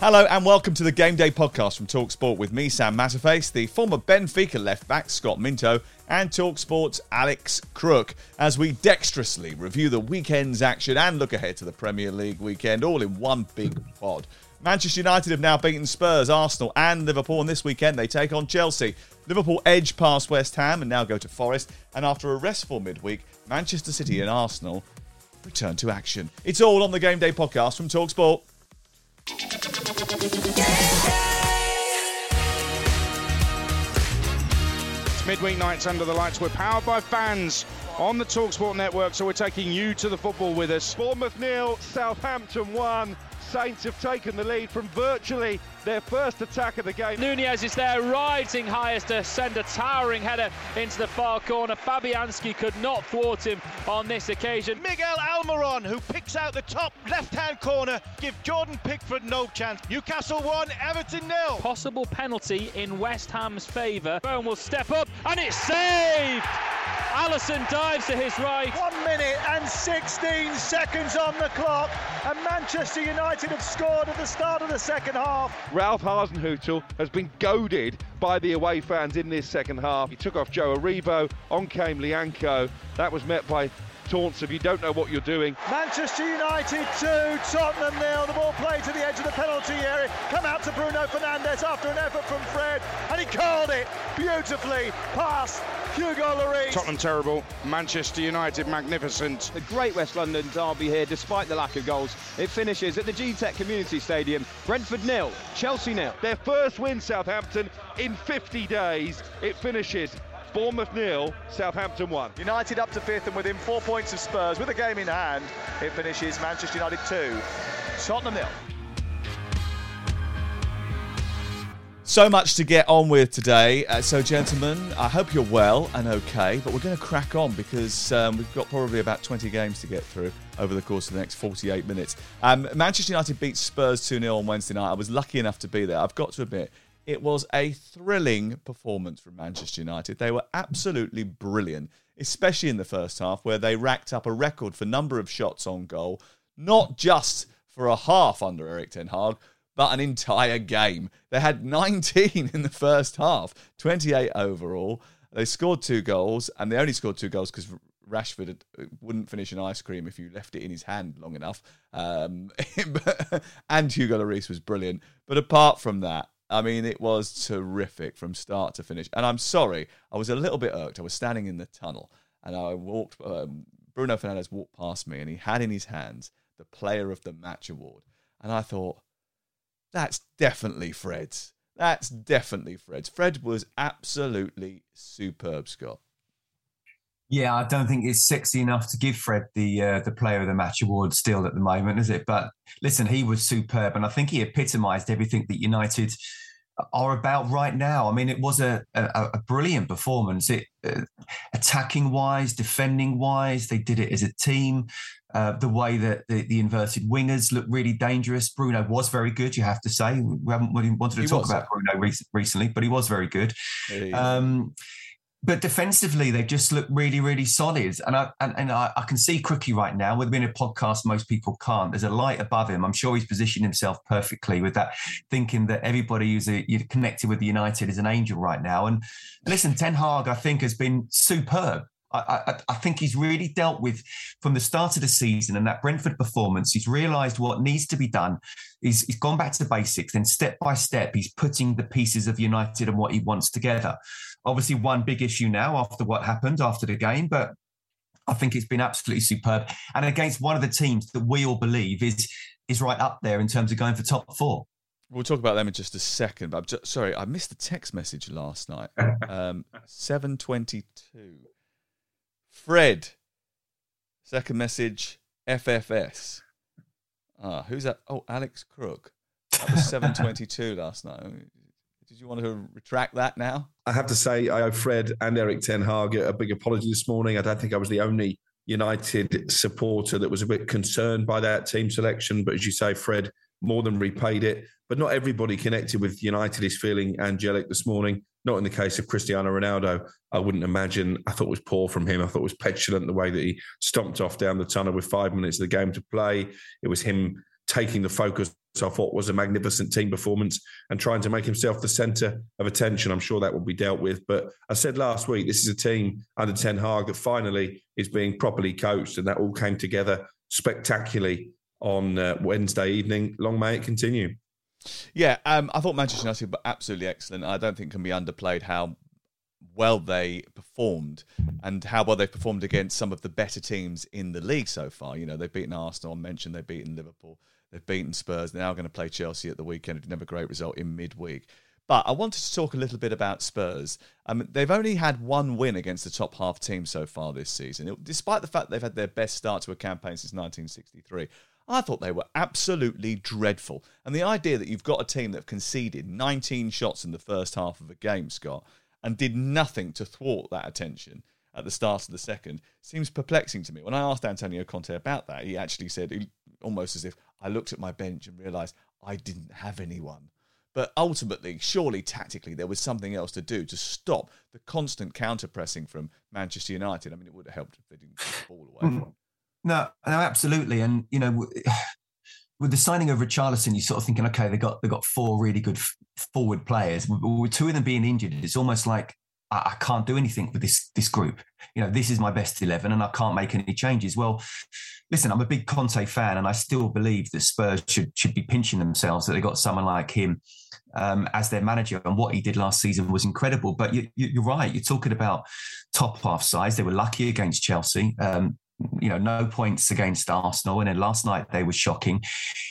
Hello and welcome to the Game Day podcast from Talksport with me, Sam Matterface, the former Benfica left back Scott Minto, and Talksport's Alex Crook, as we dexterously review the weekend's action and look ahead to the Premier League weekend, all in one big pod. Manchester United have now beaten Spurs, Arsenal, and Liverpool, and this weekend they take on Chelsea. Liverpool edge past West Ham and now go to Forest, and after a restful midweek, Manchester City and Arsenal return to action. It's all on the Game Day podcast from Talksport. It's midweek nights under the lights. We're powered by fans on the Talksport network, so we're taking you to the football with us. Bournemouth nil, Southampton one. Saints have taken the lead from virtually their first attack of the game. Nunez is there rising highest to send a towering header into the far corner. Fabianski could not thwart him on this occasion. Miguel Almiron, who picks out the top left-hand corner, give Jordan Pickford no chance. Newcastle 1, Everton nil. Possible penalty in West Ham's favour. Bowen will step up and it's saved! Alisson dives to his right. One minute and 16 seconds on the clock, and Manchester United have scored at the start of the second half. Ralph Hasenhüttl has been goaded by the away fans in this second half. He took off Joe Aribo, on came Lyanco. That was met by taunts if you don't know what you're doing. Manchester United 2, Tottenham nil. The ball played to the edge of the penalty area. Come out to Bruno Fernandes after an effort from Fred, and he called it beautifully past Hugo Lloris. Tottenham terrible, Manchester United magnificent. A great West London derby here, despite the lack of goals. It finishes at the G-Tech Community Stadium. Brentford nil, Chelsea nil. Their first win, Southampton, in 50 days. It finishes Bournemouth nil, Southampton one. United up to fifth and within four points of Spurs with a game in hand. It finishes Manchester United two, Tottenham nil. So much to get on with today. Uh, so, gentlemen, I hope you're well and okay, but we're going to crack on because um, we've got probably about 20 games to get through over the course of the next 48 minutes. Um, Manchester United beat Spurs 2 0 on Wednesday night. I was lucky enough to be there. I've got to admit, it was a thrilling performance from Manchester United. They were absolutely brilliant, especially in the first half, where they racked up a record for number of shots on goal, not just for a half under Erik Ten Hag, but an entire game. They had 19 in the first half, 28 overall. They scored two goals, and they only scored two goals because Rashford wouldn't finish an ice cream if you left it in his hand long enough. Um, and Hugo Lloris was brilliant. But apart from that, I mean, it was terrific from start to finish. And I'm sorry, I was a little bit irked. I was standing in the tunnel, and I walked. Um, Bruno Fernandes walked past me, and he had in his hands the Player of the Match award, and I thought that's definitely Fred's. That's definitely Fred's. Fred was absolutely superb, Scott. Yeah, I don't think it's sexy enough to give Fred the uh, the Player of the Match award still at the moment, is it? But listen, he was superb, and I think he epitomised everything that United are about right now. I mean, it was a a, a brilliant performance. It uh, attacking wise, defending wise, they did it as a team. Uh, the way that the, the, inverted wingers look really dangerous. Bruno was very good, you have to say. We haven't really wanted to he talk was. about Bruno re- recently, but he was very good. Yeah, um, but defensively, they just look really, really solid. And I and, and I, I, can see Crookie right now. With being a podcast, most people can't. There's a light above him. I'm sure he's positioned himself perfectly with that, thinking that everybody who's a, uh, connected with the United is an angel right now. And listen, Ten Hag, I think, has been superb. I, I, I, think he's really dealt with from the start of the season and that Brentford performance. He's realised what needs to be done. He's, he's gone back to basics. Then step by step, he's putting the pieces of United and what he wants together. Obviously, one big issue now after what happened after the game, but I think it's been absolutely superb. And against one of the teams that we all believe is is right up there in terms of going for top four. We'll talk about them in just a second. But I'm just, sorry, I missed the text message last night. Um, Seven twenty-two. Fred. Second message. FFS. Ah, who's that? Oh, Alex Crook. That was seven twenty-two last night. Did you want to retract that now? I have to say, I owe Fred and Erik Ten Hag a big apology this morning. I don't think I was the only United supporter that was a bit concerned by that team selection. But as you say, Fred more than repaid it. But not everybody connected with United is feeling angelic this morning. Not in the case of Cristiano Ronaldo. I wouldn't imagine. I thought it was poor from him. I thought it was petulant the way that he stomped off down the tunnel with five minutes of the game to play. It was him taking the focus off what was a magnificent team performance and trying to make himself the centre of attention. I'm sure that will be dealt with. But I said last week, this is a team under Ten Hag that finally is being properly coached, and that all came together spectacularly on uh, Wednesday evening. Long may it continue. Yeah, um, I thought Manchester United were absolutely excellent. I don't think can be underplayed how well they performed and how well they've performed against some of the better teams in the league so far. You know, they've beaten Arsenal, I mentioned they've beaten Liverpool, they've beaten Spurs, they're now going to play Chelsea at the weekend. Didn't have a great result in midweek. But I wanted to talk a little bit about Spurs. Um, they've only had one win against the top half team so far this season, it, despite the fact they've had their best start to a campaign since 1963. I thought they were absolutely dreadful. And the idea that you've got a team that conceded 19 shots in the first half of a game, Scott, and did nothing to thwart that attention at the start of the second seems perplexing to me. When I asked Antonio Conte about that, he actually said, almost as if I looked at my bench and realised I didn't have anyone. But ultimately, surely tactically, there was something else to do to stop the constant counter pressing from Manchester United. I mean, it would have helped if they didn't get the ball away. Mm. No, no, absolutely. And you know, with the signing of Richarlison, you're sort of thinking, okay, they got they got four really good forward players. With two of them being injured, it's almost like I, can't do anything with this this group. You know, this is my best eleven, and I can't make any changes. Well, listen, I'm a big Conte fan, and I still believe that Spurs should should be pinching themselves that they got someone like him um, as their manager. And what he did last season was incredible. But you, are you, right; you're talking about top half size. They were lucky against Chelsea. Um, you know, no points against Arsenal. And then last night they were shocking.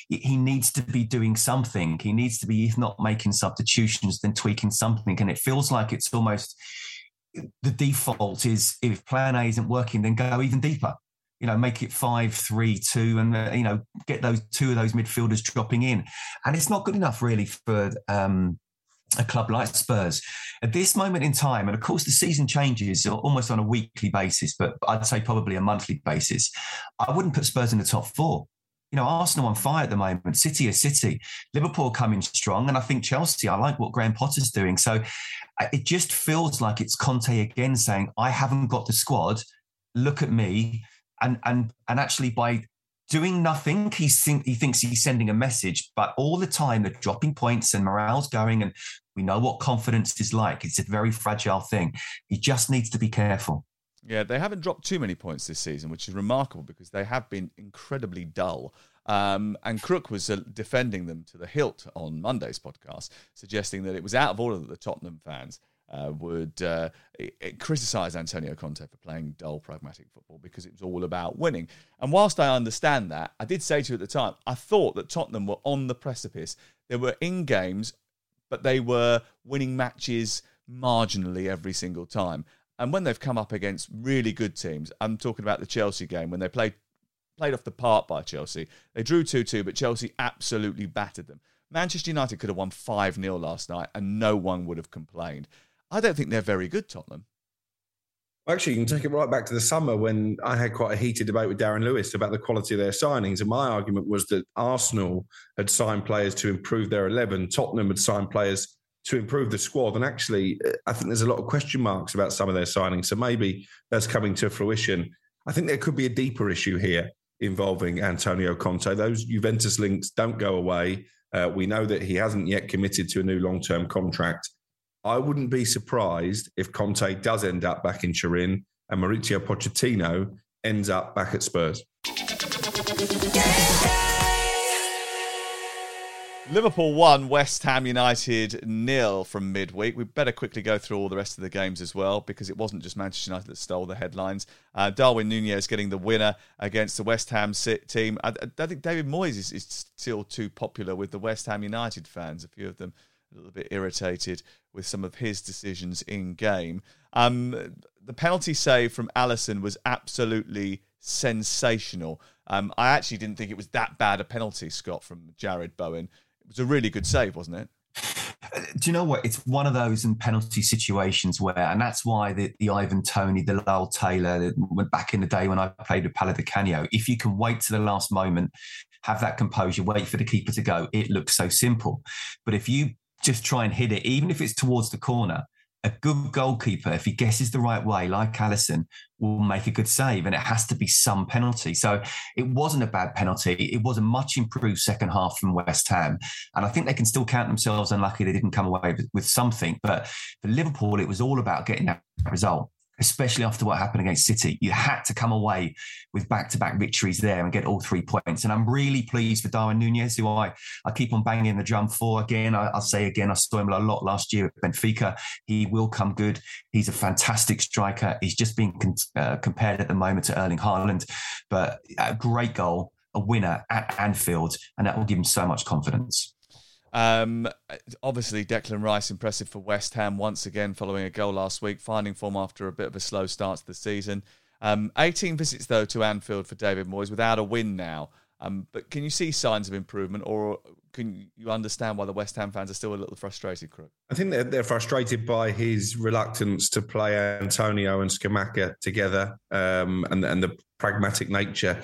He needs to be doing something. He needs to be, if not making substitutions, then tweaking something. And it feels like it's almost the default is if plan A isn't working, then go even deeper. You know, make it five, three, two, and uh, you know, get those two of those midfielders dropping in, and it's not good enough really for um, a club like Spurs. At this moment in time, and of course the season changes almost on a weekly basis, but I'd say probably a monthly basis, I wouldn't put Spurs in the top four. You know, Arsenal on fire at the moment, City is City, Liverpool coming strong, and I think Chelsea, I like what Graham Potter's doing. So it just feels like it's Conte again saying, I haven't got the squad, look at me. And and and actually by doing nothing. He, think, he thinks he's sending a message, but all the time they're dropping points and morale's going. And we know what confidence is like. It's a very fragile thing. He just needs to be careful. Yeah, they haven't dropped too many points this season, which is remarkable because they have been incredibly dull. Um, and Crook was uh, defending them to the hilt on Monday's podcast, suggesting that it was out of order that the Tottenham fans uh, would uh, criticise Antonio Conte for playing dull, pragmatic football because it was all about winning. And whilst I understand that, I did say to you at the time, I thought that Tottenham were on the precipice. They were in games, but they were winning matches marginally every single time. And when they've come up against really good teams, I'm talking about the Chelsea game when they played played off the park by Chelsea. They drew 2 2, but Chelsea absolutely battered them. Manchester United could have won 5 0 last night and no one would have complained. I don't think they're very good, Tottenham. Actually, you can take it right back to the summer when I had quite a heated debate with Darren Lewis about the quality of their signings. And my argument was that Arsenal had signed players to improve their 11, Tottenham had signed players to improve the squad. And actually, I think there's a lot of question marks about some of their signings. So maybe that's coming to fruition. I think there could be a deeper issue here involving Antonio Conte. Those Juventus links don't go away. Uh, we know that he hasn't yet committed to a new long term contract. I wouldn't be surprised if Conte does end up back in Turin and Mauricio Pochettino ends up back at Spurs. Liverpool one, West Ham United nil from midweek. We better quickly go through all the rest of the games as well because it wasn't just Manchester United that stole the headlines. Uh, Darwin Nunez getting the winner against the West Ham team. I, I think David Moyes is, is, still too popular with the West Ham United fans. A few of them a little bit irritated with some of his decisions in game. Um, the penalty save from Alisson was absolutely sensational. Um, I actually didn't think it was that bad a penalty, Scott, from Jarrod Bowen. It was a really good save, wasn't it? Do you know what? It's one of those in penalty situations where, and that's why the, the Ivan Toney, the Lyle Taylor, went back in the day when I played with Paolo Di Canio, if you can wait to the last moment, have that composure, wait for the keeper to go, it looks so simple. But if you just try and hit it, even if it's towards the corner, a good goalkeeper, if he guesses the right way, like Alisson, will make a good save, and it has to be some penalty. So it wasn't a bad penalty. It was a much improved second half from West Ham, and I think they can still count themselves unlucky they didn't come away with, with something. But for Liverpool, it was all about getting that result especially after what happened against City. You had to come away with back to back victories there and get all three points. And I'm really pleased for Darwin Nunez, who I, I keep on banging the drum for. Again, I, will say again, I saw him a lot last year at Benfica. He will come good. He's a fantastic striker. He's just being con- uh, compared at the moment to Erling Haaland, but a great goal. A winner at Anfield, and that will give him so much confidence. Um, obviously, Declan Rice impressive for West Ham once again, following a goal last week, finding form after a bit of a slow start to the season. Um, 18 visits though to Anfield for David Moyes without a win now. Um, but can you see signs of improvement, or can you understand why the West Ham fans are still a little frustrated, Crook? I think they're, they're frustrated by his reluctance to play Antonio and Scamacca together, um, and and the pragmatic nature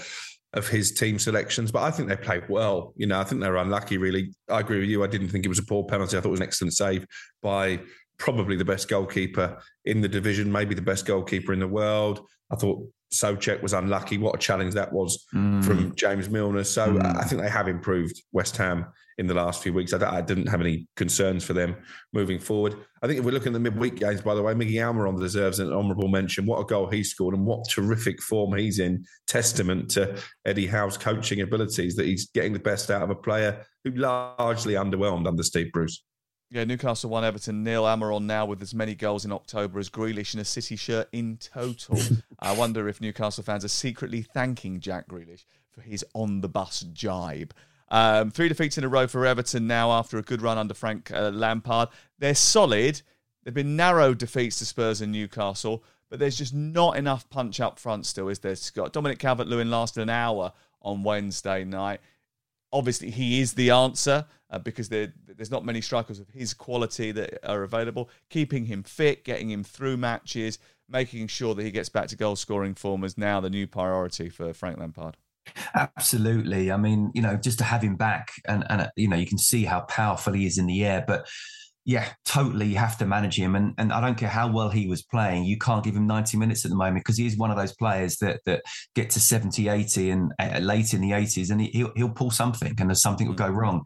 of his team selections, but I think they played well. You know, I think they were unlucky, really. I agree with you. I didn't think it was a poor penalty. I thought it was an excellent save by probably the best goalkeeper in the division, maybe the best goalkeeper in the world. I thought Soucek was unlucky. What a challenge that was mm. from James Milner. So mm. I think they have improved West Ham in the last few weeks. I, I, didn't have any concerns for them moving forward. I think if we're looking at the midweek games, by the way, Miggy Almiron deserves an honourable mention. What a goal he scored and what terrific form he's in. Testament to Eddie Howe's coaching abilities that he's getting the best out of a player who largely underwhelmed under Steve Bruce. Yeah, Newcastle one Everton nil. Almiron now with as many goals in October as Grealish in a City shirt in total. I wonder if Newcastle fans are secretly thanking Jack Grealish for his on the bus jibe. Um, three defeats in a row for Everton now after a good run under Frank uh, Lampard. They're solid. They've been narrow defeats to Spurs and Newcastle, but there's just not enough punch up front still, is there, Scott? Dominic Calvert Lewin lasted an hour on Wednesday night. Obviously, he is the answer uh, because there, there's not many strikers of his quality that are available. Keeping him fit, getting him through matches, making sure that he gets back to goal scoring form is now the new priority for Frank Lampard. Absolutely. I mean, you know, just to have him back and, and, you know, you can see how powerful he is in the air. But yeah, totally, you have to manage him. And, and I don't care how well he was playing, you can't give him 90 minutes at the moment because he is one of those players that that get to 70, 80 and uh, late in the 80s and he, will he'll pull something and there's something will go mm. wrong.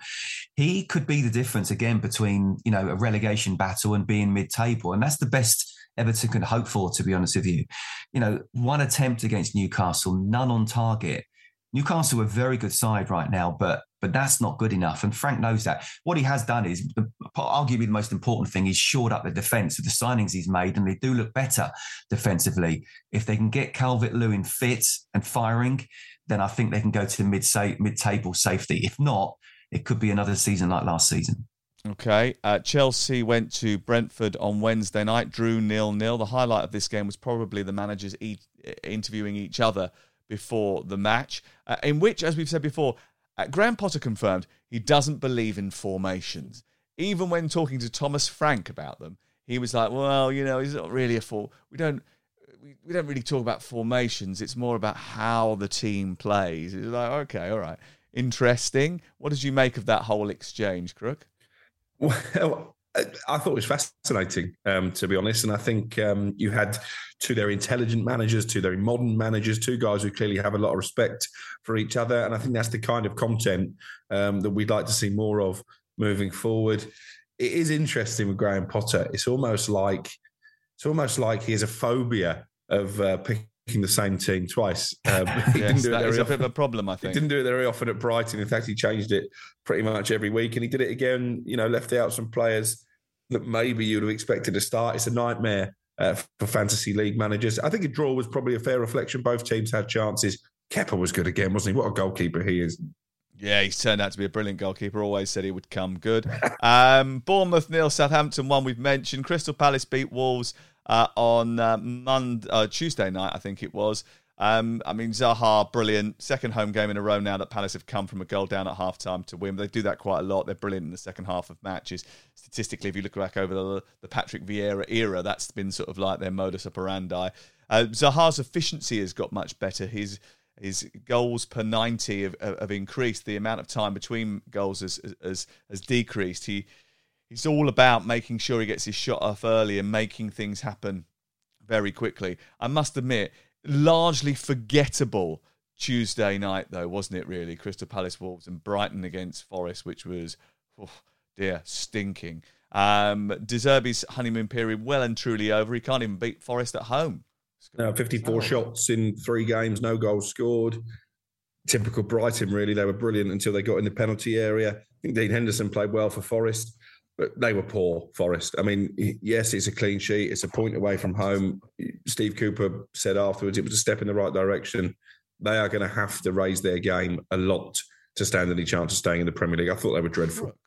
He could be the difference again between, you know, a relegation battle and being mid table. And that's the best Everton can hope for, to be honest with you. You know, one attempt against Newcastle, none on target. Newcastle are a very good side right now, but but that's not good enough. And Frank knows that. What he has done is, arguably, the most important thing is shored up the defence with the signings he's made, and they do look better defensively. If they can get Calvert Lewin fit and firing, then I think they can go to the mid mid table safety. If not, it could be another season like last season. Okay. Uh, Chelsea went to Brentford on Wednesday night, drew nil nil. The highlight of this game was probably the managers e- interviewing each other before the match, uh, in which, as we've said before, uh, Graham Potter confirmed he doesn't believe in formations. Even when talking to Thomas Frank about them, he was like, "Well, you know, it's not really a full. We don't." We, we don't really talk about formations. It's more about how the team plays. It's like, okay, all right. Interesting. What did you make of that whole exchange, Crook? Well, I thought it was fascinating, um, to be honest. And I think um, you had two very intelligent managers, two very modern managers, two guys who clearly have a lot of respect for each other. And I think that's the kind of content um, that we'd like to see more of moving forward. It is interesting with Graham Potter. It's almost like it's almost like he has a phobia of uh, picking the same team twice. Um, yes, didn't do that is a bit of a problem, I think. He didn't do it very often at Brighton. In fact, he changed it pretty much every week, and he did it again. You know, left out some players that maybe you'd have expected to start. It's a nightmare uh, for fantasy league managers. I think a draw was probably a fair reflection. Both teams had chances. Kepa was good again, wasn't he? What a goalkeeper he is. Yeah, he's turned out to be a brilliant goalkeeper. Always said he would come good. Um, Bournemouth nil, Southampton one. We've mentioned Crystal Palace beat Wolves uh, on uh, Monday, uh, Tuesday night, I think it was. Um, I mean, Zaha, brilliant. Second home game in a row now that Palace have come from a goal down at half time to win. They do that quite a lot. They're brilliant in the second half of matches. Statistically, if you look back over the, the Patrick Vieira era, that's been sort of like their modus operandi. Uh, Zaha's efficiency has got much better. His his goals per 90 have, have increased. The amount of time between goals has, has, has decreased. He He's all about making sure he gets his shot off early and making things happen very quickly. I must admit, largely forgettable Tuesday night, though, wasn't it, really? Crystal Palace Wolves and Brighton against Forest, which was, oh dear, stinking. Um, De Zerbi's honeymoon period well and truly over. He can't even beat Forest at home. No, 54 shots in three games, no goals scored. Typical Brighton, really. They were brilliant until they got in the penalty area. I think Dean Henderson played well for Forest but they were poor, Forest. I mean, yes, it's a clean sheet. It's a point away from home. Steve Cooper said afterwards it was a step in the right direction. They are going to have to raise their game a lot to stand any chance of staying in the Premier League. I thought they were dreadful. Look,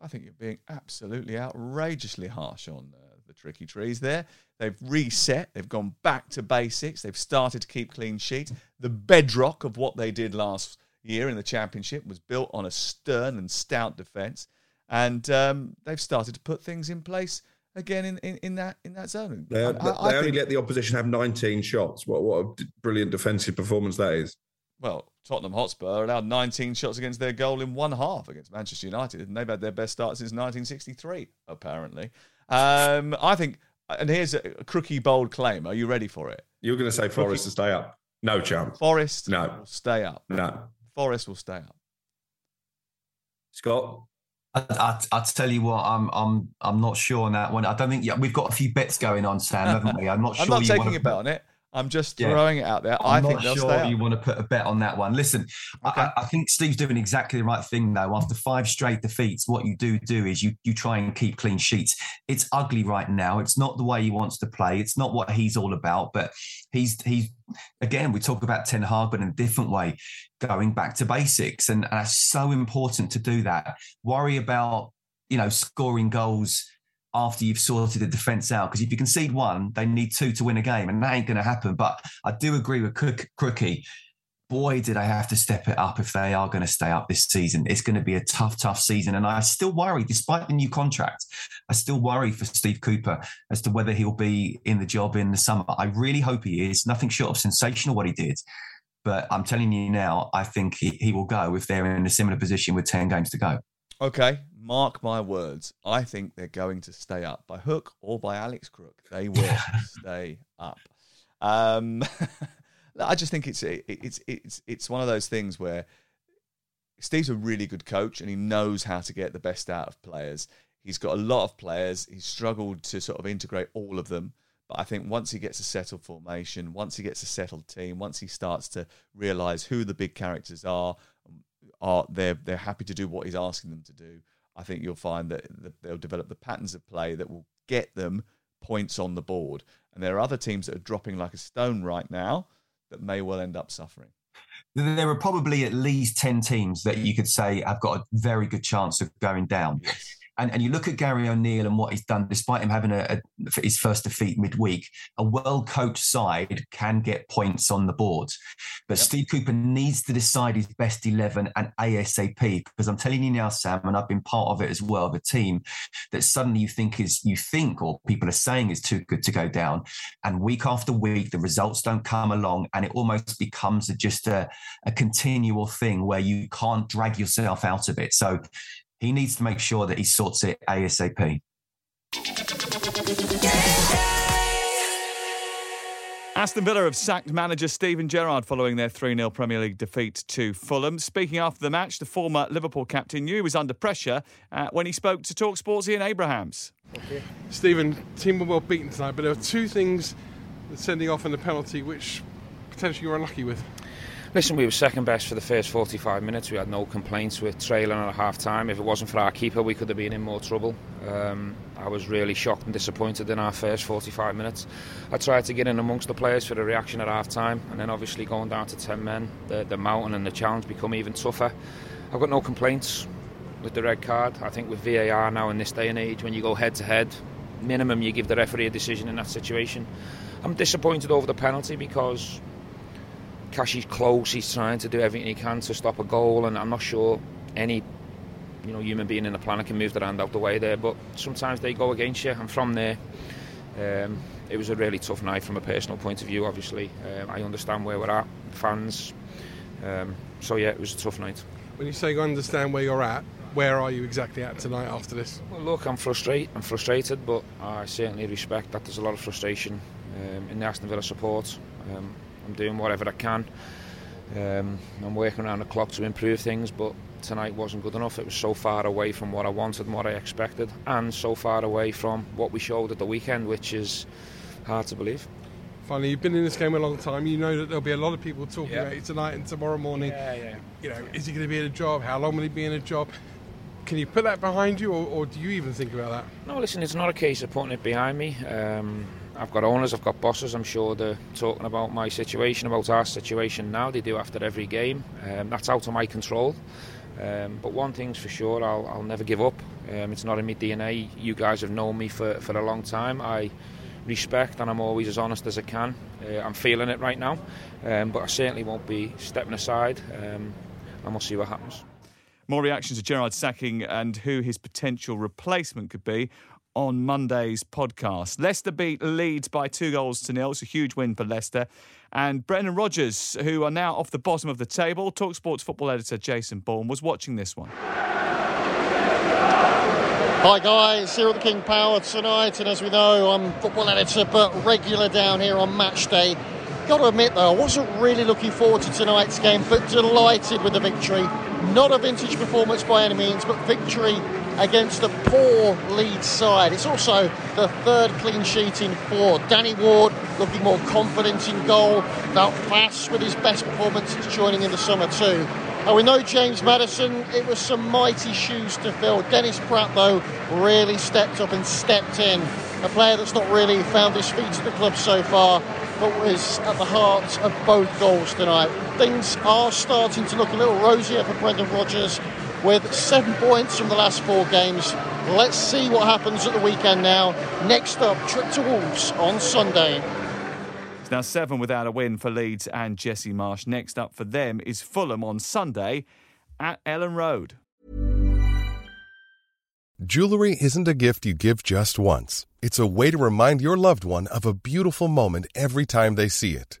I think you're being absolutely outrageously harsh on uh, the tricky trees there. They've reset. They've gone back to basics. They've started to keep clean sheets. The bedrock of what they did last year in the Championship was built on a stern and stout defence and um, they've started to put things in place again in, in, in that in that zone. They, I, they I only think, let the opposition have 19 shots. What what a brilliant defensive performance that is. Well, Tottenham Hotspur allowed 19 shots against their goal in one half against Manchester United, and they've had their best start since 1963, apparently. Um, I think, and here's a, crooky bold claim. Are you ready for it? You're going to say Forest to stay up? No chance. Forest, no, will stay up. No, Forest will stay up. Scott. I, I, I tell you what, I'm I'm I'm not sure on that one. I don't think. Yeah, we've got a few bets going on, Sam, haven't we? I'm not sure. I'm not taking a bet on it. I'm just throwing yeah. it out there. I'm I think not sure you want to put a bet on that one. Listen, okay. I, I, think Steve's doing exactly the right thing though. After five straight defeats, what you do do is you you try and keep clean sheets. It's ugly right now. It's not the way he wants to play. It's not what he's all about. But he's he's again. We talk about Ten Hag, but in a different way, going back to basics, and, and that's so important to do that. Worry about you know scoring goals after you've sorted the defence out. Because if you concede one, they need two to win a game, and that ain't going to happen. But I do agree with Cook, Crookie. Boy, did I have to step it up if they are going to stay up this season. It's going to be a tough, tough season. And I still worry, despite the new contract, I still worry for Steve Cooper as to whether he'll be in the job in the summer. I really hope he is. Nothing short of sensational what he did. But I'm telling you now, I think he, he will go if they're in a similar position with 10 games to go. Okay, mark my words. I think they're going to stay up by hook or by Alex Crook. They will stay up. Um, I just think it's it's it's it's one of those things where Steve's a really good coach and he knows how to get the best out of players. He's got a lot of players. He's struggled to sort of integrate all of them. But I think once he gets a settled formation, once he gets a settled team, once he starts to realise who the big characters are, are they're they're happy to do what he's asking them to do. I think you'll find that they'll develop the patterns of play that will get them points on the board. And there are other teams that are dropping like a stone right now that may well end up suffering. There are probably at least 10 teams that you could say have got a very good chance of going down. Yes. And, and you look at Gary O'Neill and what he's done, despite him having a, a his first defeat midweek, a well coached side can get points on the board. But yep. Steve Cooper needs to decide his best 11 and ASAP. Because I'm telling you now, Sam, and I've been part of it as well, the team that suddenly you think is, you think, or people are saying is too good to go down. And week after week, the results don't come along and it almost becomes a, just a, a continual thing where you can't drag yourself out of it. So he needs to make sure that he sorts it ASAP. Aston Villa have sacked manager Steven Gerrard following their 3 0 Premier League defeat to Fulham. Speaking after the match, the former Liverpool captain knew he was under pressure uh, when he spoke to Talk Talksport's Ian Abrahams. Okay. Steven, team were well beaten tonight, but there were two things the sending off and the penalty, which potentially you were unlucky with? Listen, we were second best for the first 45 minutes. We had no complaints with trailing at half time. If it wasn't for our keeper, we could have been in more trouble. Um, I was really shocked and disappointed in our first 45 minutes. I tried to get in amongst the players for the reaction at half time, and then obviously going down to 10 men, the, the mountain and the challenge become even tougher. I've got no complaints with the red card. I think with VAR now in this day and age, when you go head to head, minimum you give the referee a decision in that situation. I'm disappointed over the penalty because Kashi's close. He's trying to do everything he can to stop a goal, and I'm not sure any you know human being in the planet can move their hand out the way there. But sometimes they go against you, and from there, um, it was a really tough night from a personal point of view. Obviously, um, I understand where we're at, fans. Um, so yeah, it was a tough night. When you say you understand where you're at, where are you exactly at tonight after this? Well, look, I'm frustrated. I'm frustrated, but I certainly respect that there's a lot of frustration um, in the Aston Villa support. Um, I'm doing whatever I can. Um, I'm working around the clock to improve things, but tonight wasn't good enough. It was so far away from what I wanted and what I expected, and so far away from what we showed at the weekend, which is hard to believe. Finally, you've been in this game a long time. You know that there'll be a lot of people talking yeah. about you tonight and tomorrow morning. Yeah, yeah. You know, is he going to be in a job? How long will he be in a job? Can you put that behind you, or, or do you even think about that? No, listen, it's not a case of putting it behind me. Um, I've got owners, I've got bosses. I'm sure they're talking about my situation, about our situation now. They do after every game. Um, that's out of my control. Um, but one thing's for sure, I'll, I'll never give up. Um, it's not in my DNA. You guys have known me for, for a long time. I respect and I'm always as honest as I can. Uh, I'm feeling it right now, um, but I certainly won't be stepping aside. Um, and we'll see what happens. More reactions to Gerrard's sacking and who his potential replacement could be on Monday's podcast. Leicester beat Leeds by two goals to nil. It's a huge win for Leicester. And Brendan Rodgers, who are now off the bottom of the table, Talksport's football editor Jason Bourne was watching this one. Hi guys, here at the King Power tonight, and as we know, I'm football editor but regular down here on match day. Got to admit though, I wasn't really looking forward to tonight's game, but delighted with the victory. Not a vintage performance by any means, but victory against a poor Leeds side. It's also the third clean sheet in four. Danny Ward looking more confident in goal, felt fast with his best performance since joining in the summer too. And we know James Maddison, it was some mighty shoes to fill. Dennis Praet, though, really stepped up and stepped in. A player that's not really found his feet at the club so far, but was at the heart of both goals tonight. Things are starting to look a little rosier for Brendan Rodgers with seven points from the last four games. Let's see what happens at the weekend now. Next up, trip to Wolves on Sunday. It's now seven without a win for Leeds and Jesse Marsch. Next up for them is Fulham on Sunday at Elland Road. Jewelry isn't a gift you give just once, it's a way to remind your loved one of a beautiful moment every time they see it.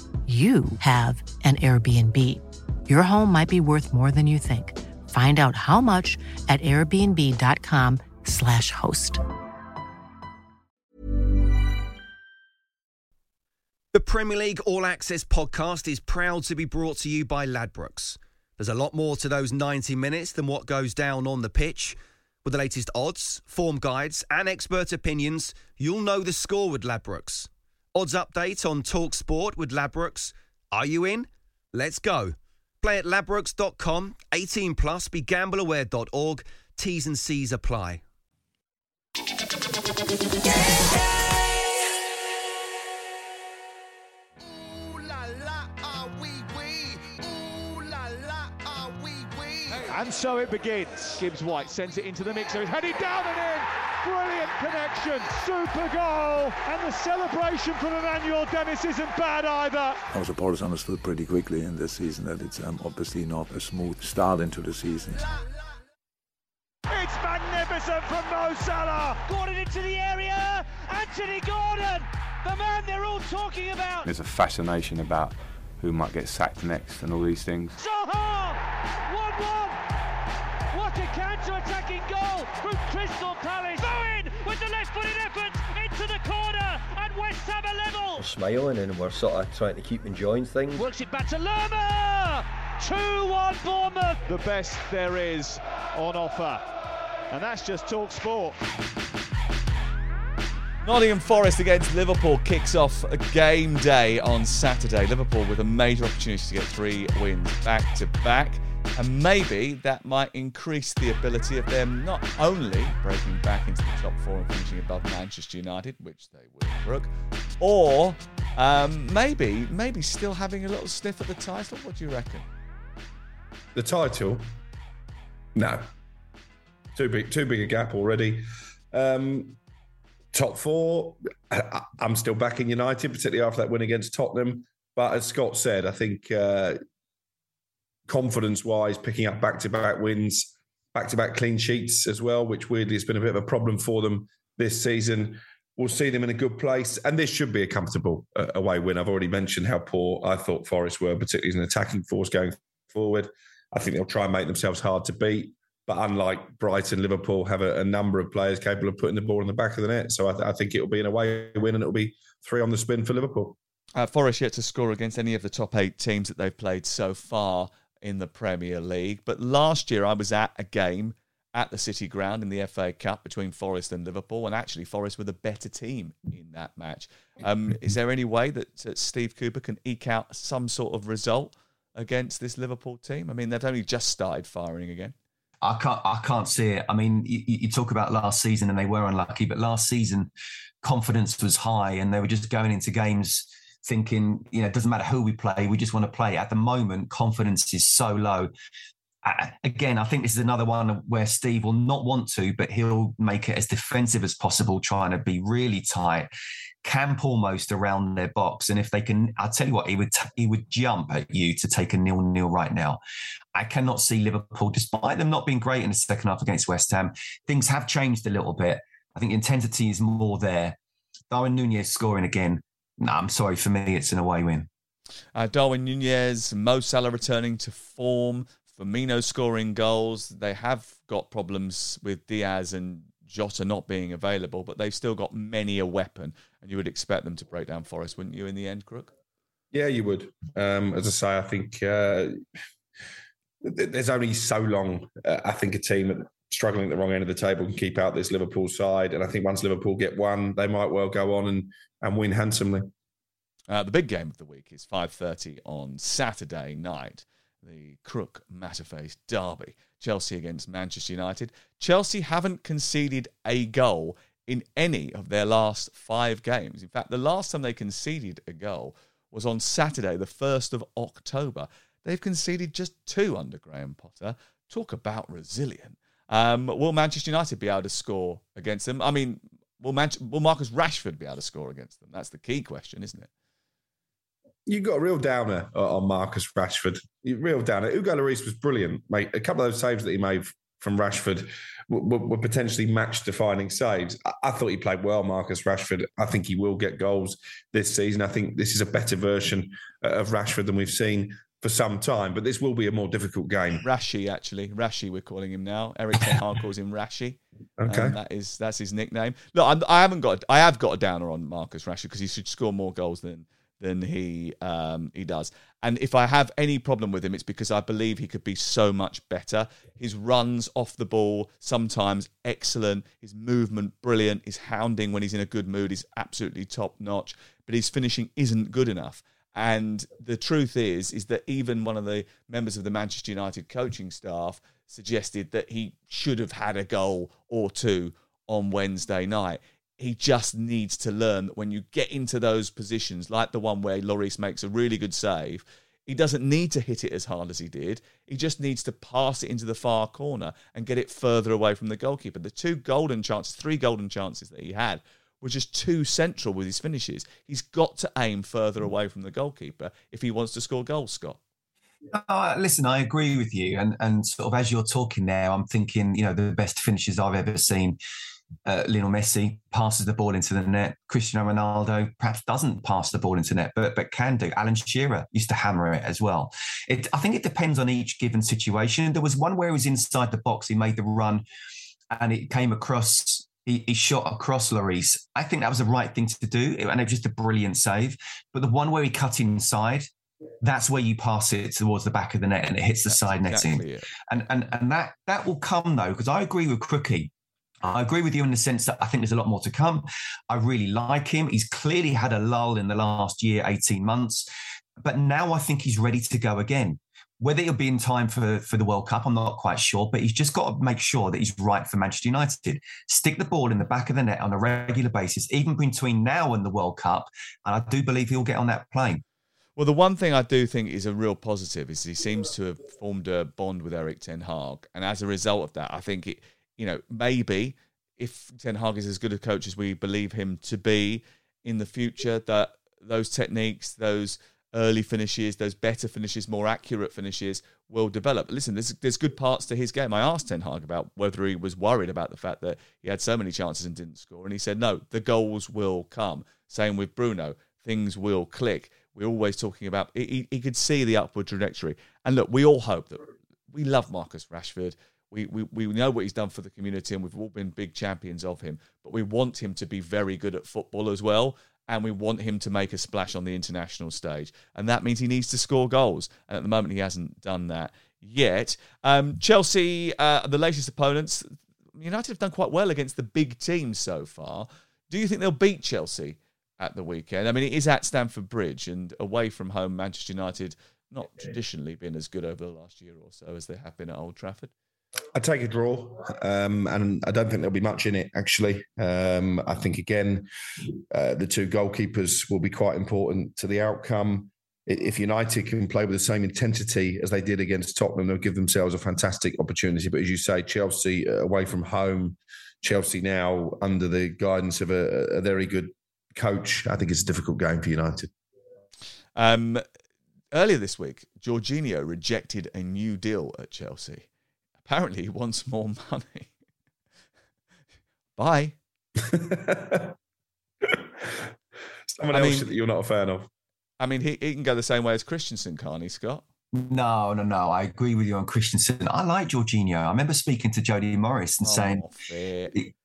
you have an Airbnb. Your home might be worth more than you think. Find out how much at airbnb.com/slash host. The Premier League All Access podcast is proud to be brought to you by Ladbrokes. There's a lot more to those 90 minutes than what goes down on the pitch. With the latest odds, form guides, and expert opinions, you'll know the score with Ladbrokes. Odds update on Talk Sport with Ladbrokes. Are you in? Let's go. Play at ladbrokes.com, 18 plus, begambleaware.org. T's and C's apply. And so it begins. Gibbs White sends it into the mixer. He's headed down and in. Brilliant connection. Super goal. And the celebration from Emmanuel Dennis isn't bad either. Our supporters understood pretty quickly in this season that it's um, obviously not a smooth start into the season. It's magnificent from Mo Salah. Gordon into the area. Anthony Gordon, the man they're all talking about. There's a fascination about who might get sacked next and all these things. Zaha! 1-1! What a counter-attacking goal from Crystal Palace. Bowen with the left-footed effort into the corner and West Ham are level. We're smiling and we're sort of trying to keep enjoying things. Works it back to Lerma! 2-1 Bournemouth. The best there is on offer. And that's just talk sport. Nottingham Forest against Liverpool kicks off a game day on Saturday. Liverpool with a major opportunity to get three wins back to back. And maybe that might increase the ability of them not only breaking back into the top four and finishing above Manchester United, which they will, Brooke, or um, maybe maybe still having a little sniff at the title. What do you reckon? The title? No. Too big, too big a gap already. Um, top four, I, am still backing United, particularly after that win against Tottenham. But as Scott said, I think uh, confidence wise, picking up back to back wins, back to back clean sheets as well, which weirdly has been a bit of a problem for them this season. We'll see them in a good place, and this should be a comfortable uh, away win. I've already mentioned how poor I thought Forest were, particularly as an attacking force going forward. I think they'll try and make themselves hard to beat. But unlike Brighton, Liverpool have a, a, number of players capable of putting the ball in the back of the net. So I, th- I think it will be an away win and it will be three on the spin for Liverpool. Uh, Forest yet to score against any of the top eight teams that they've played so far in the Premier League. But last year I was at a game at the City Ground in the FA Cup between Forest and Liverpool, and actually Forest were the better team in that match. Um, is there any way that, that Steve Cooper can eke out some sort of result against this Liverpool team? I mean, they've only just started firing again. I can't. I can't see it. I mean, you, you, talk about last season, and they were unlucky, but last season, confidence was high, and they were just going into games thinking, you know, it doesn't matter who we play, we just want to play. At the moment, confidence is so low. again, I think this is another one where Steve will not want to, but he'll make it as defensive as possible, trying to be really tight, camp almost around their box. And if they can, I'll tell you what, he would t- he would jump at you to take a nil nil right now. I cannot see Liverpool, despite them not being great in the second half against West Ham. Things have changed a little bit. I think intensity is more there. Darwin Nunez scoring again. No, I'm sorry. For me, it's an away win. Uh, Darwin Nunez, Mo Salah returning to form, Firmino scoring goals. They have got problems with Diaz and Jota not being available, but they've still got many a weapon, and you would expect them to break down Forest, wouldn't you? In the end, Crook. Yeah, you would. Um, as I say, I think uh, there's only so long uh, I think a team struggling at the wrong end of the table can keep out this Liverpool side, and I think once Liverpool get one, they might well go on and and win handsomely. Uh, the big game of the week is 5:30 on Saturday night, the Crook Matterface derby. Chelsea against Manchester United. Chelsea haven't conceded a goal in any of their last five games. In fact, the last time they conceded a goal was on Saturday, the 1st of October. They've conceded just two under Graham Potter. Talk about resilient. Um, will Manchester United be able to score against them? I mean, will, Man- will Marcus Rashford be able to score against them? That's the key question, isn't it? You got a real downer on Marcus Rashford. Real downer. Hugo Lloris was brilliant, mate. A couple of those saves that he made from Rashford were, were potentially match-defining saves. I, I thought he played well, Marcus Rashford. I think he will get goals this season. I think this is a better version of Rashford than we've seen for some time, but this will be a more difficult game. Rashi, actually, Rashi, we're calling him now. Erik Ten Hag calls him Rashi. Okay, um, that is that's his nickname. Look, I'm, I haven't got I have got a downer on Marcus Rashford because he should score more goals than than he um, he does. And if I have any problem with him, it's because I believe he could be so much better. His runs off the ball sometimes excellent. His movement brilliant. His hounding when he's in a good mood is absolutely top notch. But his finishing isn't good enough. And the truth is, is that even one of the members of the Manchester United coaching staff suggested that he should have had a goal or two on Wednesday night. He just needs to learn that when you get into those positions, like the one where Lloris makes a really good save, He doesn't need to hit it as hard as he did. He just needs to pass it into the far corner and get it further away from the goalkeeper. The two golden chances, three golden chances that he had, were just too central with his finishes. He's got to aim further away from the goalkeeper if he wants to score goals, Scott. Uh, listen, I agree with you, and and sort of as you're talking now, I'm thinking, you know, the best finishes I've ever seen. Uh, Lionel Messi passes the ball into the net. Cristiano Ronaldo perhaps doesn't pass the ball into the net, but but can do. Alan Shearer used to hammer it as well. It, I think it depends on each given situation. There was one where he was inside the box. He made the run, and it came across he, he, shot across Lloris. I think that was the right thing to do, and it was just a brilliant save. But the one where he cut inside, that's where you pass it towards the back of the net and it hits the that's side netting. And and and that that will come though, because I agree with Crookie. I agree with you in the sense that I think there's a lot more to come. I really like him. He's clearly had a lull in the last year, 18 months, but now I think he's ready to go again. Whether he'll be in time for, for the World Cup, I'm not quite sure, but he's just got to make sure that he's right for Manchester United. Stick the ball in the back of the net on a regular basis, even between now and the World Cup. And I do believe he'll get on that plane. Well, the one thing I do think is a real positive is he seems to have formed a bond with Erik Ten Hag, and as a result of that, I think it, you know, maybe if Ten Hag is as good a coach as we believe him to be in the future, that those techniques, those early finishes, those better finishes, more accurate finishes will develop. Listen, there's, there's good parts to his game. I asked Ten Hag about whether he was worried about the fact that he had so many chances and didn't score, and he said, no, the goals will come. Same with Bruno, things will click. We're always talking about, he, he could see the upward trajectory. And look, we all hope that we love Marcus Rashford. We, we, we know what he's done for the community and we've all been big champions of him, but we want him to be very good at football as well and we want him to make a splash on the international stage. And that means he needs to score goals. And at the moment, he hasn't done that yet. Um, Chelsea, uh, the latest opponents, United have done quite well against the big teams so far. Do you think they'll beat Chelsea at the weekend? I mean, it is at Stamford Bridge and away from home, Manchester United not traditionally been as good over the last year or so as they have been at Old Trafford. I take a draw, um, and I don't think there'll be much in it. Actually, um, I think again, uh, the two goalkeepers will be quite important to the outcome. If United can play with the same intensity as they did against Tottenham, they'll give themselves a fantastic opportunity. But as you say, Chelsea uh, away from home, Chelsea now under the guidance of a, a very good coach, I think it's a difficult game for United. Um, earlier this week, Jorginho rejected a new deal at Chelsea apparently he wants more money. Bye. Someone I else mean, that you're not a fan of. I mean, he, he can go the same way as Christensen, can't he, Scott? No, no, no. I agree with you on Christensen. I like Jorginho. I remember speaking to Jody Morris and oh, saying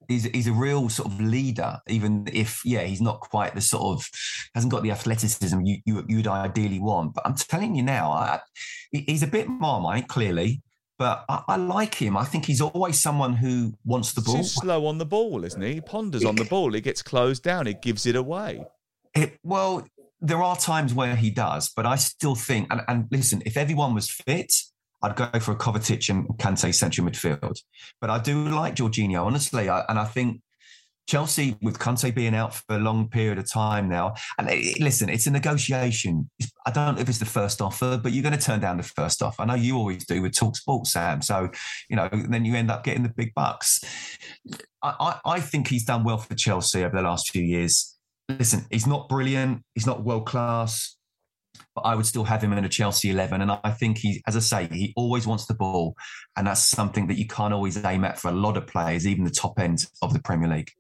he's he's a real sort of leader, even if yeah, he's not quite the sort of hasn't got the athleticism you, you would ideally want. But I'm telling you now, I, he's a bit marmite, clearly but I, I, like him. I think he's always someone who wants the ball. He's slow on the ball, isn't he? He ponders on the ball. He gets closed down. He gives it away. It, well, there are times where he does, but I still think. And, and listen, if everyone was fit, I'd go for a Kovacic and Kante central midfield. But I do like Jorginho, honestly, I, and I think Chelsea, with Conte being out for a long period of time now, and it, listen, it's a negotiation. I don't know if it's the first offer, but you're going to turn down the first offer. I know you always do with Talk Sports, Sam. So, you know, then you end up getting the big bucks. I, I, I think he's done well for Chelsea over the last few years. Listen, he's not brilliant, he's not world class, but I would still have him in a Chelsea 11. And I think he, as I say, he always wants the ball. And that's something that you can't always aim at for a lot of players, even the top end of the Premier League.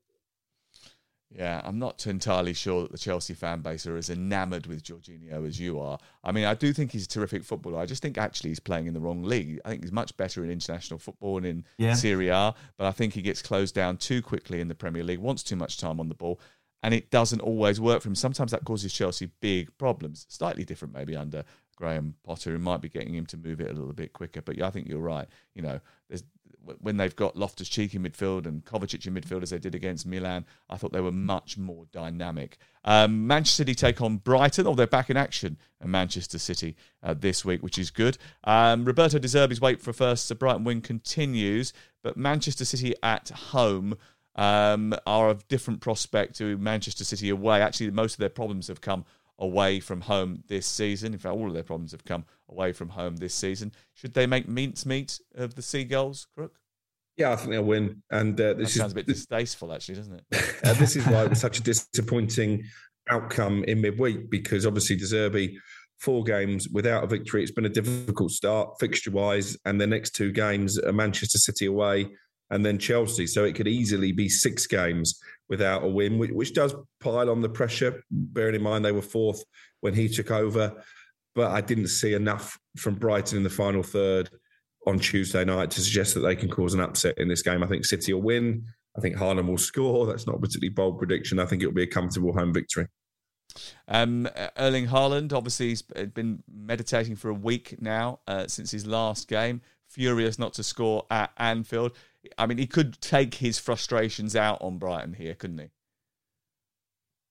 Yeah, I'm not entirely sure that the Chelsea fan base are as enamoured with Jorginho as you are. I mean, I do think he's a terrific footballer. I just think actually he's playing in the wrong league. I think he's much better in international football and in yeah. Serie A, but I think he gets closed down too quickly in the Premier League, wants too much time on the ball, and it doesn't always work for him. Sometimes that causes Chelsea big problems. Slightly different maybe under Graham Potter, who might be getting him to move it a little bit quicker. But yeah, I think you're right. You know, there's when they've got Loftus Cheek in midfield and Kovacic in midfield as they did against Milan, I thought they were much more dynamic. Um, Manchester City take on Brighton, oh, they're back in action at Manchester City uh, this week, which is good. Um, Roberto De Zerbi's wait for a first. The Brighton win continues, but Manchester City at home. Um, are of different prospect to Manchester City away. Actually, most of their problems have come away from home this season. In fact, all of their problems have come away from home this season. Should they make mincemeat of the Seagulls, Crook? Yeah, I think they'll win. And uh, this sounds a bit distasteful, actually, doesn't it? uh, this is why it was such a disappointing outcome in midweek because obviously De Zerbi, four games without a victory. It's been a difficult start fixture wise, and the next two games are Manchester City away and then Chelsea. So it could easily be six games without a win, which does pile on the pressure. Bearing in mind they were fourth when he took over, but I didn't see enough from Brighton in the final third on Tuesday night to suggest that they can cause an upset in this game. I think City will win. I think Haaland will score. That's not a particularly bold prediction. I think it'll be a comfortable home victory. Um, Erling Haaland, obviously, he's been meditating for a week now uh, since his last game. Furious not to score at Anfield. I mean, he could take his frustrations out on Brighton here, couldn't he?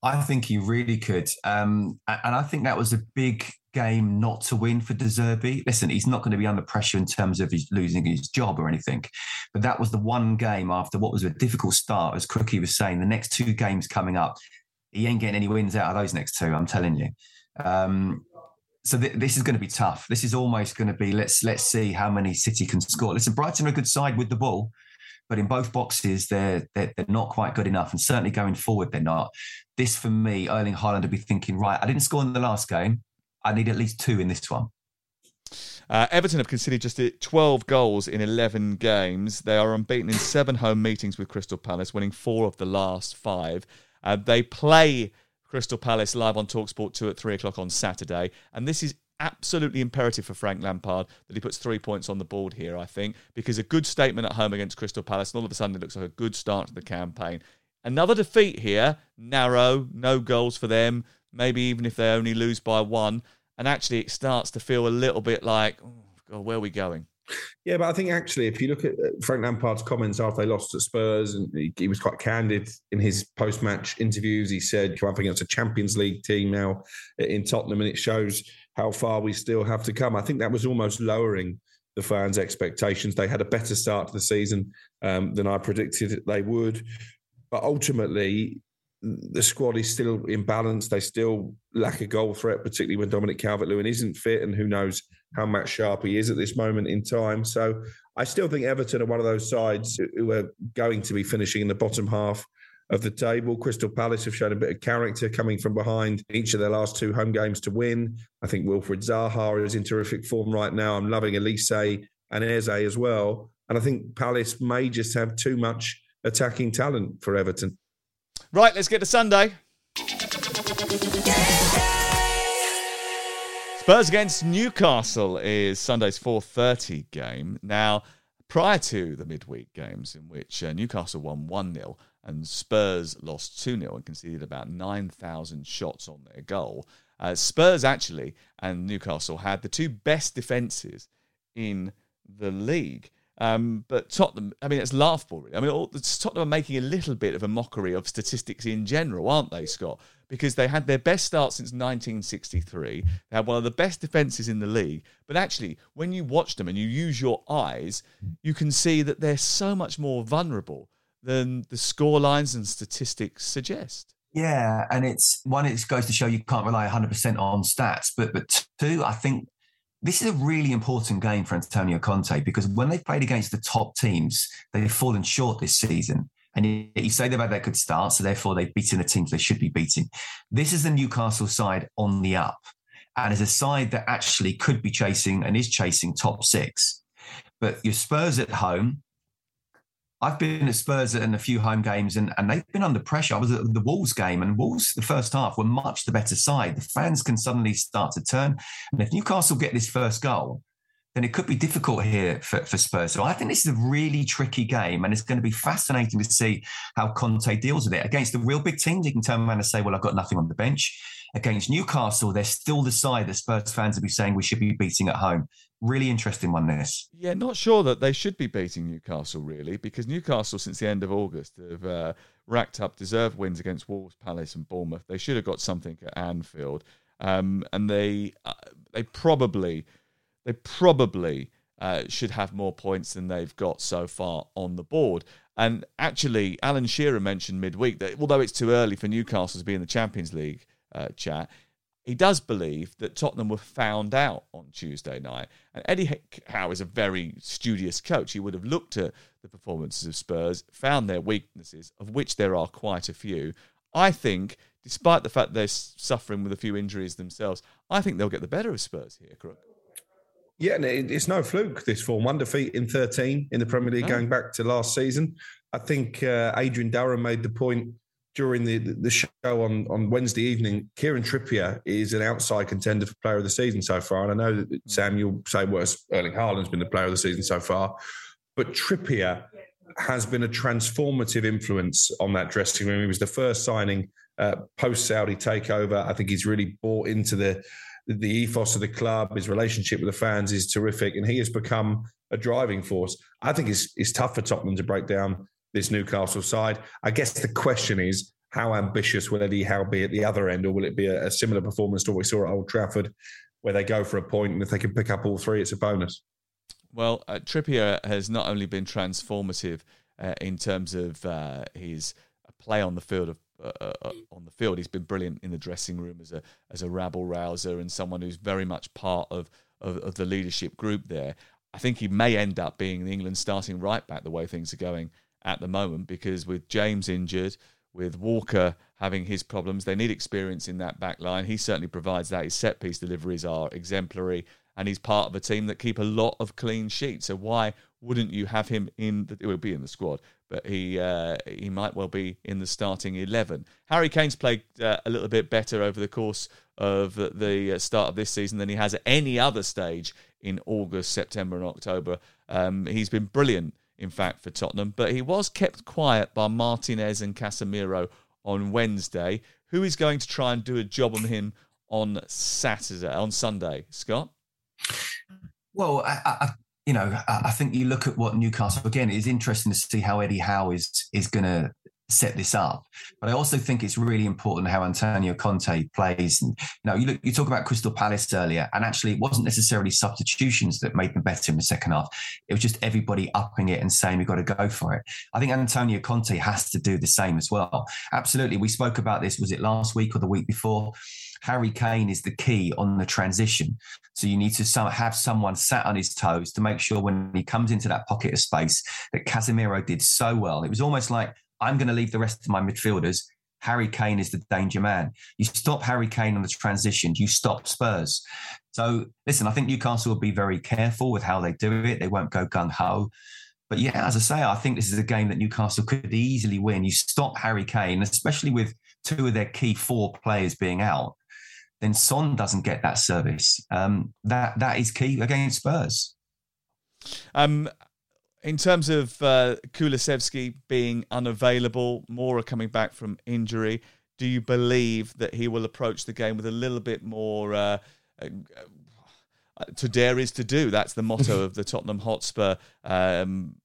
I think he really could. Um, and I think that was a big game not to win for De Zerbi. Listen, he's not going to be under pressure in terms of his losing his job or anything. But that was the one game after what was a difficult start, as Crookie was saying. The next two games coming up, he ain't getting any wins out of those next two, I'm telling you. Um, so th- this is going to be tough. This is almost going to be let's let's see how many City can score. Listen, Brighton are a good side with the ball, but in both boxes they're, they're they're not quite good enough, and certainly going forward they're not. This for me, Erling Haaland to be thinking, right, I didn't score in the last game. I need at least two in this one. Uh, Everton have conceded just 12 goals in 11 games. They are unbeaten in seven home meetings with Crystal Palace, winning four of the last five. Uh, they play Crystal Palace live on Talksport 2 at 3 o'clock on Saturday. And this is absolutely imperative for Frank Lampard that he puts three points on the board here, I think, because a good statement at home against Crystal Palace, and all of a sudden it looks like a good start to the campaign. Another defeat here, narrow, no goals for them, maybe even if they only lose by one. And actually, it starts to feel a little bit like, oh, God, where are we going? Yeah, but I think actually, if you look at uh, Frank Lampard's comments after they lost at Spurs, and he, he was quite candid in his post-match interviews. He said, "Come up against a Champions League team now in Tottenham," and it shows how far we still have to come. I think that was almost lowering the fans' expectations. They had a better start to the season um, than I predicted they would, but ultimately, the squad is still imbalanced. They still lack a goal threat, particularly when Dominic Calvert-Lewin isn't fit, and who knows how Matt Sharp he is at this moment in time. So I still think Everton are one of those sides who are going to be finishing in the bottom half of the table. Crystal Palace have shown a bit of character coming from behind each of their last two home games to win. I think Wilfried Zaha is in terrific form right now. I'm loving Olise and Eze as well. And I think Palace may just have too much attacking talent for Everton. Right, let's get to Sunday. Spurs against Newcastle is Sunday's 4:30 game. Now, prior to the midweek games in which uh, Newcastle won 1-0 and Spurs lost 2-0 and conceded about 9,000 shots on their goal, uh, Spurs actually and Newcastle had the two best defenses in the league. Um, but Tottenham, I mean, it's laughable, really. I mean, all, Tottenham are making a little bit of a mockery of statistics in general, aren't they, Scott? Because they had their best start since 1963. They had one of the best defences in the league. But actually, when you watch them and you use your eyes, you can see that they're so much more vulnerable than the score lines and statistics suggest. Yeah, and it's one. It goes to show you can't rely 100 percent on stats, but but two, I think this is a really important game for Antonio Conte because when they've played against the top teams, they've fallen short this season. And you, say they've had that good start, so therefore they've beaten the teams they should be beating. This is the Newcastle side on the up, and is a side that actually could be chasing and is chasing top six. But your Spurs at home, I've been at Spurs in a few home games and, and they've been under pressure. I was at the Wolves game and Wolves, the first half, were much the better side. The fans can suddenly start to turn. And if Newcastle get this first goal, then it could be difficult here for, for Spurs. So I think this is a really tricky game and it's going to be fascinating to see how Conte deals with it. Against the real big teams, he can turn around and say, well, I've got nothing on the bench. Against Newcastle, they're still the side that Spurs fans will be saying we should be beating at home really interesting one this. Yeah not sure that they should be beating newcastle really because newcastle since the end of august have uh, racked up deserved wins against wolves palace and bournemouth. They should have got something at anfield. Um, and they uh, they probably they probably uh, should have more points than they've got so far on the board. And actually alan shearer mentioned midweek that although it's too early for newcastle to be in the champions league uh, chat he does believe that Tottenham were found out on Tuesday night. And Eddie Howe is a very studious coach. He would have looked at the performances of Spurs, found their weaknesses, of which there are quite a few. I think, despite the fact they're suffering with a few injuries themselves, I think they'll get the better of Spurs here, Crook. Yeah, and it's no fluke this form. One defeat in 13 in the Premier League going back to last season. I think uh, Adrian Durham made the point during the, the show on, on Wednesday evening, Kieran Trippier is an outside contender for player of the season so far. And I know that hmm. Sam, you'll say, well, Erling Haaland's been the player of the season so far. But Trippier has been a transformative influence on that dressing room. He was the first signing uh, post Saudi takeover. I think he's really bought into the the ethos of the club. His relationship with the fans is terrific, and he has become a driving force. I think it's it's tough for Tottenham to break down this Newcastle side. I guess the question is how ambitious will Eddie Howe be at the other end, or will it be a, a similar performance to what we saw at Old Trafford, where they go for a point, and if they can pick up all three, it's a bonus. Well, uh, Trippier has not only been transformative uh, in terms of uh, his play on the field of uh, uh, on the field. He's been brilliant in the dressing room as a as a rabble rouser and someone who's very much part of, of, of the leadership group there. I think he may end up being the England starting right back the way things are going at the moment because with James injured, with Walker having his problems, they need experience in that back line. He certainly provides that. His set piece deliveries are exemplary, and he's part of a team that keep a lot of clean sheets. So why wouldn't you have him in? The, it will be in the squad, but he uh, he might well be in the starting eleven. Harry Kane's played uh, a little bit better over the course of the uh, start of this season than he has at any other stage in August, September, and October. Um, he's been brilliant in fact, for Tottenham. But he was kept quiet by Martinez and Casemiro on Wednesday. Who is going to try and do a job on him on Saturday, on Sunday, Scott? Well, I, I, you know, I think you look at what Newcastle again. It's interesting to see how Eddie Howe is is going to set this up. But I also think it's really important how Antonio Conte plays. And, you know, you look, you talk about Crystal Palace earlier, and actually, it wasn't necessarily substitutions that made them better in the second half. It was just everybody upping it and saying we've got to go for it. I think Antonio Conte has to do the same as well. Absolutely, we spoke about this. Was it last week or the week before? Harry Kane is the key on the transition. So you need to have someone sat on his toes to make sure when he comes into that pocket of space that Casemiro did so well. It was almost like I'm going to leave the rest of my midfielders. Harry Kane is the danger man. You stop Harry Kane on the transition, you stop Spurs. So listen, I think Newcastle will be very careful with how they do it. They won't go gung ho. But yeah, as I say, I think this is a game that Newcastle could easily win. You stop Harry Kane, especially with two of their key four players being out, then Son doesn't get that service. Um, that that is key against Spurs. Um, in terms of uh, Kulusevski being unavailable, Moura coming back from injury, do you believe that he will approach the game with a little bit more? Uh, uh, to dare is to do. That's the motto of the Tottenham Hotspur um,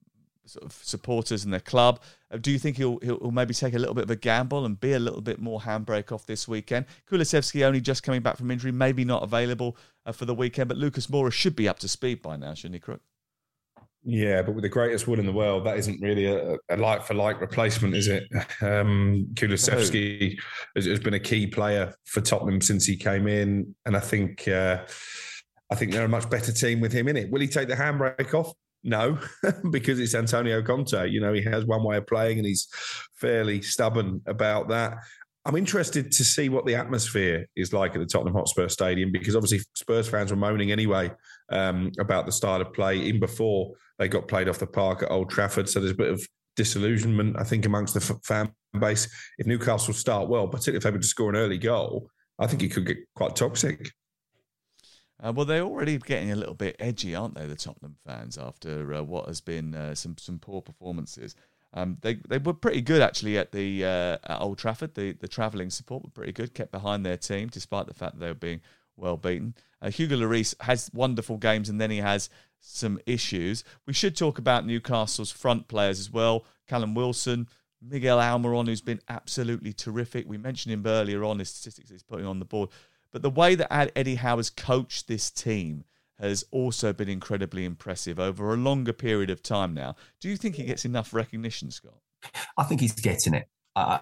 sort of supporters and their club. Uh, do you think he'll, he'll maybe take a little bit of a gamble and be a little bit more handbrake off this weekend? Kulusevski only just coming back from injury, maybe not available uh, for the weekend, but Lucas Moura should be up to speed by now, shouldn't he, Crook? Yeah, but with the greatest will in the world, that isn't really a, a like for like replacement, is it? Um, Kulusevski has, has, been a key player for Tottenham since he came in, and I think uh, I think they're a much better team with him in it. Will he take the handbrake off? No, because it's Antonio Conte. You know, he has one way of playing, and he's fairly stubborn about that. I'm interested to see what the atmosphere is like at the Tottenham Hotspur Stadium because obviously Spurs fans were moaning anyway um, about the style of play in before they got played off the park at Old Trafford. So there's a bit of disillusionment, I think, amongst the fan base. If Newcastle start well, particularly if they were to score an early goal, I think it could get quite toxic. Uh, well, they're already getting a little bit edgy, aren't they, the Tottenham fans, after uh, what has been uh, some some poor performances. Um, they they were pretty good actually at the uh, at Old Trafford. The the travelling support were pretty good, kept behind their team despite the fact that they were being well beaten. Uh, Hugo Lloris has wonderful games, and then he has some issues. We should talk about Newcastle's front players as well. Callum Wilson, Miguel Almiron, who's been absolutely terrific. We mentioned him earlier on his statistics he's putting on the board, but the way that Eddie Howe has coached this team has also been incredibly impressive over a longer period of time now. Do you think he gets enough recognition, Scott? I think he's getting it.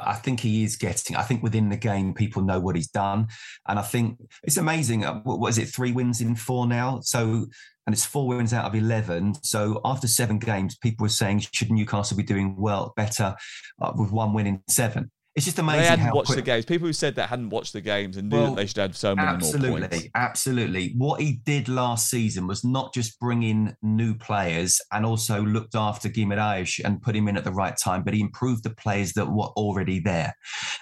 I, think he is getting. I think within the game, people know what he's done, and I think it's amazing. Uh, what, what is it? Three wins in four now. So, and it's four wins out of eleven. So after seven games, people were saying should Newcastle be doing well, better, uh, with one win in seven. It's just amazing. They hadn't watched quick... the games. People who said that hadn't watched the games and knew well, that they should have so many absolutely, more points. Absolutely. What he did last season was not just bring in new players and also looked after Guimaraes and put him in at the right time, but he improved the players that were already there.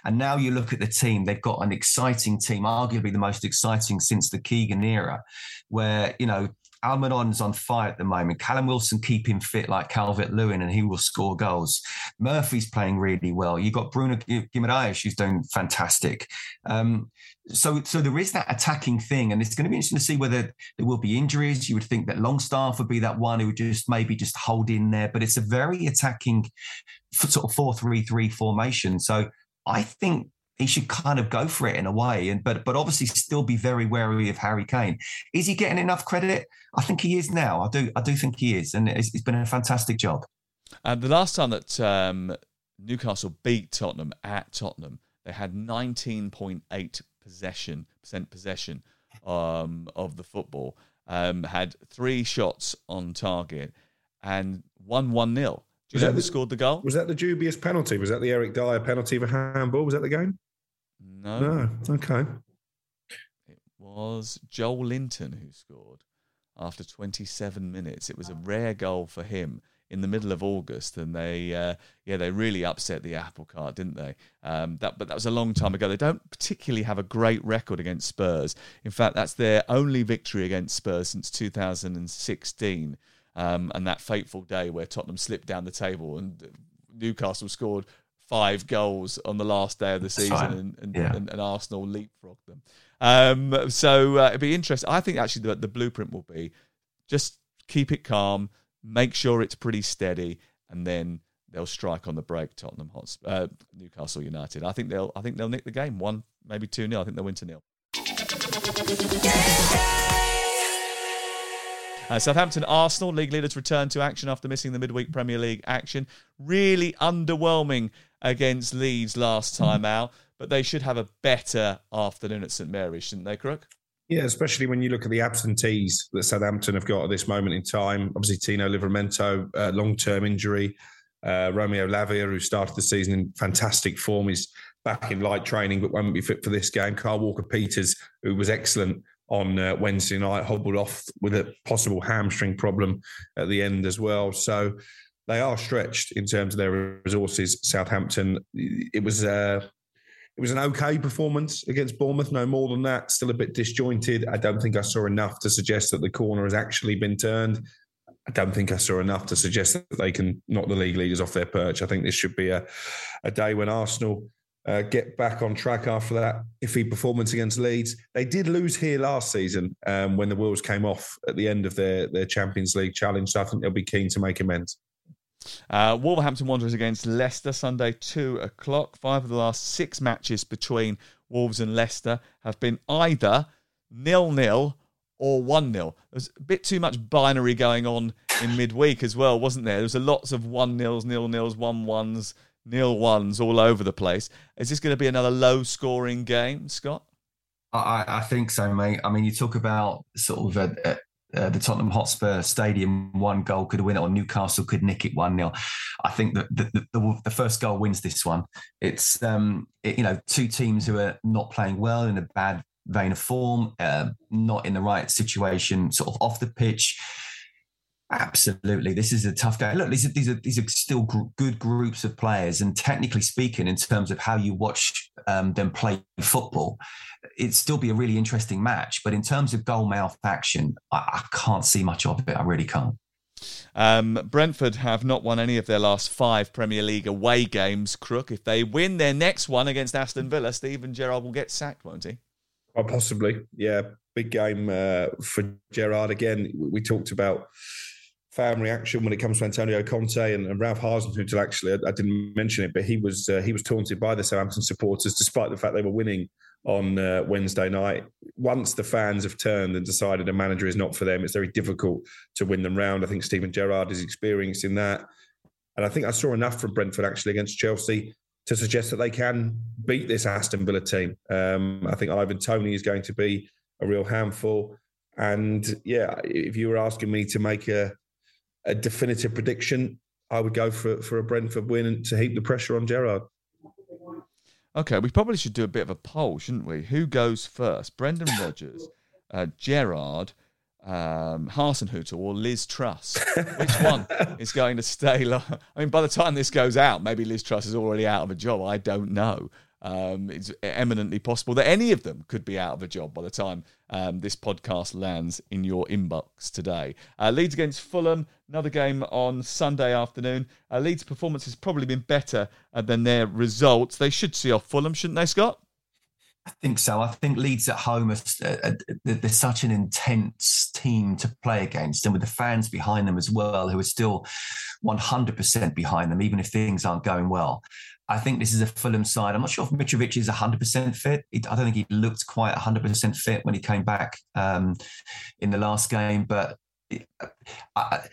And now you look at the team, they've got an exciting team, arguably the most exciting since the Keegan era, where, you know, Almiron's on fire at the moment. Callum Wilson keep him fit like Calvert Lewin and he will score goals. Murphy's playing really well. You've got Bruno Guimaraes who's doing fantastic. Um, so, so there is that attacking thing, and it's going to be interesting to see whether there will be injuries. You would think that Longstaff would be that one who would just maybe just hold in there, but it's a very attacking sort of four-three-three formation. So I think he should kind of go for it in a way, and but but obviously still be very wary of Harry Kane. Is he getting enough credit? I think he is now. I do I do think he is, and it's, it's been a fantastic job. And the last time that um, Newcastle beat Tottenham at Tottenham, they had 19.8 possession percent possession um, of the football. Um, had three shots on target and won one 0 Do you know who scored the goal? Was that the dubious penalty? Was that the Eric Dier penalty for handball? Was that the game? No. No. Okay. It was Joelinton who scored after 27 minutes. It was a rare goal for him in the middle of August, and they, uh, yeah, they really upset the apple cart, didn't they? Um, that, but that was a long time ago. They don't particularly have a great record against Spurs. In fact, that's their only victory against Spurs since 2016, um, and that fateful day where Tottenham slipped down the table and Newcastle scored five goals on the last day of the season, and, and, yeah. and, and, Arsenal leapfrogged them. Um, so uh, it'd be interesting. I think actually the, the blueprint will be just keep it calm, make sure it's pretty steady, and then they'll strike on the break. Tottenham Hotspur, uh, Newcastle United. I think they'll. I think they'll nick the game one, maybe two 0 I think they'll win two 0 uh, Southampton Arsenal league leaders return to action after missing the midweek Premier League action. Really underwhelming against Leeds last time out, but they should have a better afternoon at St Mary's, shouldn't they, Crook? Yeah, especially when you look at the absentees that Southampton have got at this moment in time. Obviously, Tino Livramento, uh, long term injury. Uh, Romeo Lavia, who started the season in fantastic form, is back in light training but won't be fit for this game. Kyle Walker Peters, who was excellent on uh, Wednesday night, hobbled off with a possible hamstring problem at the end as well. So they are stretched in terms of their resources. Southampton, it was uh, it was an okay performance against Bournemouth, no more than that. Still a bit disjointed. I don't think I saw enough to suggest that the corner has actually been turned. I don't think I saw enough to suggest that they can knock the league leaders off their perch. I think this should be a, a day when Arsenal uh, get back on track after that iffy performance against Leeds. They did lose here last season um, when the wheels came off at the end of their, their Champions League challenge. So I think they'll be keen to make amends. Uh, Wolverhampton Wanderers against Leicester Sunday, two o'clock. Five of the last six matches between Wolves and Leicester have been either nil nil or one 0 There's a bit too much binary going on in midweek as well, wasn't there? There was a lots of one nils, nil nils, one ones, nil ones all over the place. Is this going to be another low scoring game, Scott? I, I, think so, mate. I mean, you talk about sort of a, uh, the Tottenham Hotspur Stadium, one goal could win it, or Newcastle could nick it one 0 I think that the, the, the, first goal wins this one. It's um, it, you know two teams who are not playing well in a bad vein of form, uh, not in the right situation, sort of off the pitch. Absolutely, this is a tough game. Look, these are these are these are still gr- good groups of players, and technically speaking, in terms of how you watch um, them play football, it'd still be a really interesting match. But in terms of goal mouth action, I, I can't see much of it. I really can't. Um, Brentford have not won any of their last five Premier League away games. Crook, if they win their next one against Aston Villa, Steven Gerrard will get sacked, won't he? Well, possibly, yeah. Big game uh, for Gerrard again. We talked about fan reaction when it comes to Antonio Conte and, and Ralph Hasenhüttl. Actually, I, I, didn't mention it, but he was uh, he was taunted by the Southampton supporters, despite the fact they were winning on uh, Wednesday night. Once the fans have turned and decided a manager is not for them, it's very difficult to win them round. I think Steven Gerrard is experiencing that, and I think I saw enough from Brentford actually against Chelsea. to suggest that they can beat this Aston Villa team. Um, I think Ivan Toney is going to be a real handful. And yeah, if you were asking me to make a, a definitive prediction, I would go for for a Brentford win to heap the pressure on Gerrard. Okay, we probably should do a bit of a poll, shouldn't we? Who goes first? Brendan Rodgers, uh, Gerrard, um, Hasenhüttl, or Liz Truss? Which one is going to stay? Long? I mean, by the time this goes out, maybe Liz Truss is already out of a job. I don't know. Um, it's eminently possible that any of them could be out of a job by the time um, this podcast lands in your inbox today. Uh, Leeds against Fulham, another game on Sunday afternoon. Uh, Leeds' performance has probably been better uh, than their results. They should see off Fulham, shouldn't they, Scott? I think so. I think Leeds at home are they're such an intense team to play against, and with the fans behind them as well, who are still 100% behind them, even if things aren't going well. I think this is a Fulham side. I'm not sure if Mitrovic is 100% fit. I don't think he looked quite 100% fit when he came back um, in the last game, but I,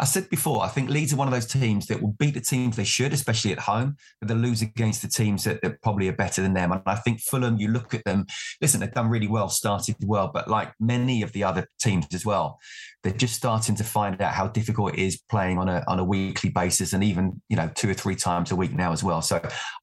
I, said before, I think Leeds are one of those teams that will beat the teams they should, especially at home, but they'll lose against the teams that, that, probably are better than them. And I think Fulham, you look at them, listen, they've done really well, started well, but like many of the other teams as well, they're just starting to find out how difficult it is playing on a on a weekly basis and even, you know, two or three times a week now as well. So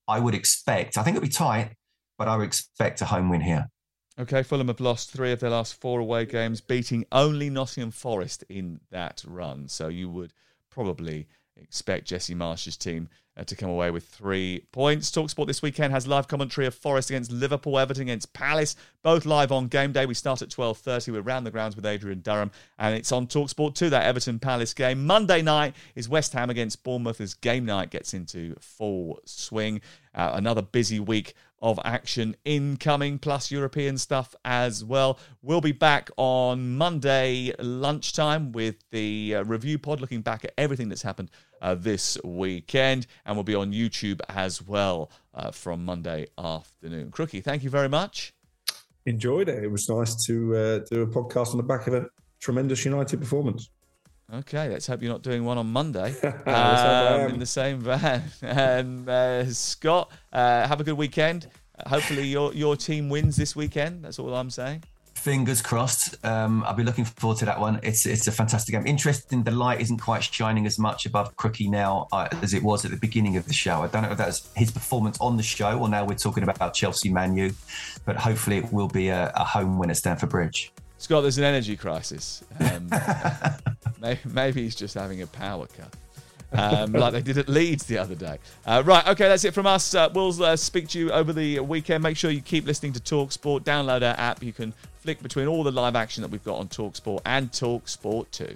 I would expect, I think it'll be tight, but I would expect a home win here. Okay, Fulham have lost three of their last four away games, beating only Nottingham Forest in that run. So you would probably expect Jesse Marsch's team uh, to come away with three points. Talksport this weekend has live commentary of Forest against Liverpool, Everton against Palace, both live on game day. We start at 12.30. We're round the grounds with Adrian Durham, and it's on Talksport too, that Everton-Palace game. Monday night is West Ham against Bournemouth as game night gets into full swing. Uh, another busy week of action incoming, plus European stuff as well. We'll be back on Monday lunchtime with the uh, review pod, looking back at everything that's happened uh, this weekend, and we'll be on YouTube as well uh, from Monday afternoon. Crookie, thank you very much. Enjoyed it. It was nice to uh, do a podcast on the back of a tremendous United performance. Okay, let's hope you're not doing one on Monday um, in the same van. And uh, Scott, uh, have a good weekend. hopefully, your your team wins this weekend. That's all I'm saying. Fingers crossed. Um, I'll be looking forward to that one. It's it's a fantastic game. Interesting. The light isn't quite shining as much above Crookie now uh, as it was at the beginning of the show. I don't know if that's his performance on the show or now we're talking about Chelsea Manu, but hopefully it will be a, a home win at Stamford Bridge. Scott, there's an energy crisis. Um, maybe, maybe, he's just having a power cut. Um, like they did at Leeds the other day. Uh, right, okay, that's it from us. Uh, we'll uh, speak to you over the weekend. Make sure you keep listening to Talksport. Download our app. You can flick between all the live action that we've got on Talksport and Talksport 2.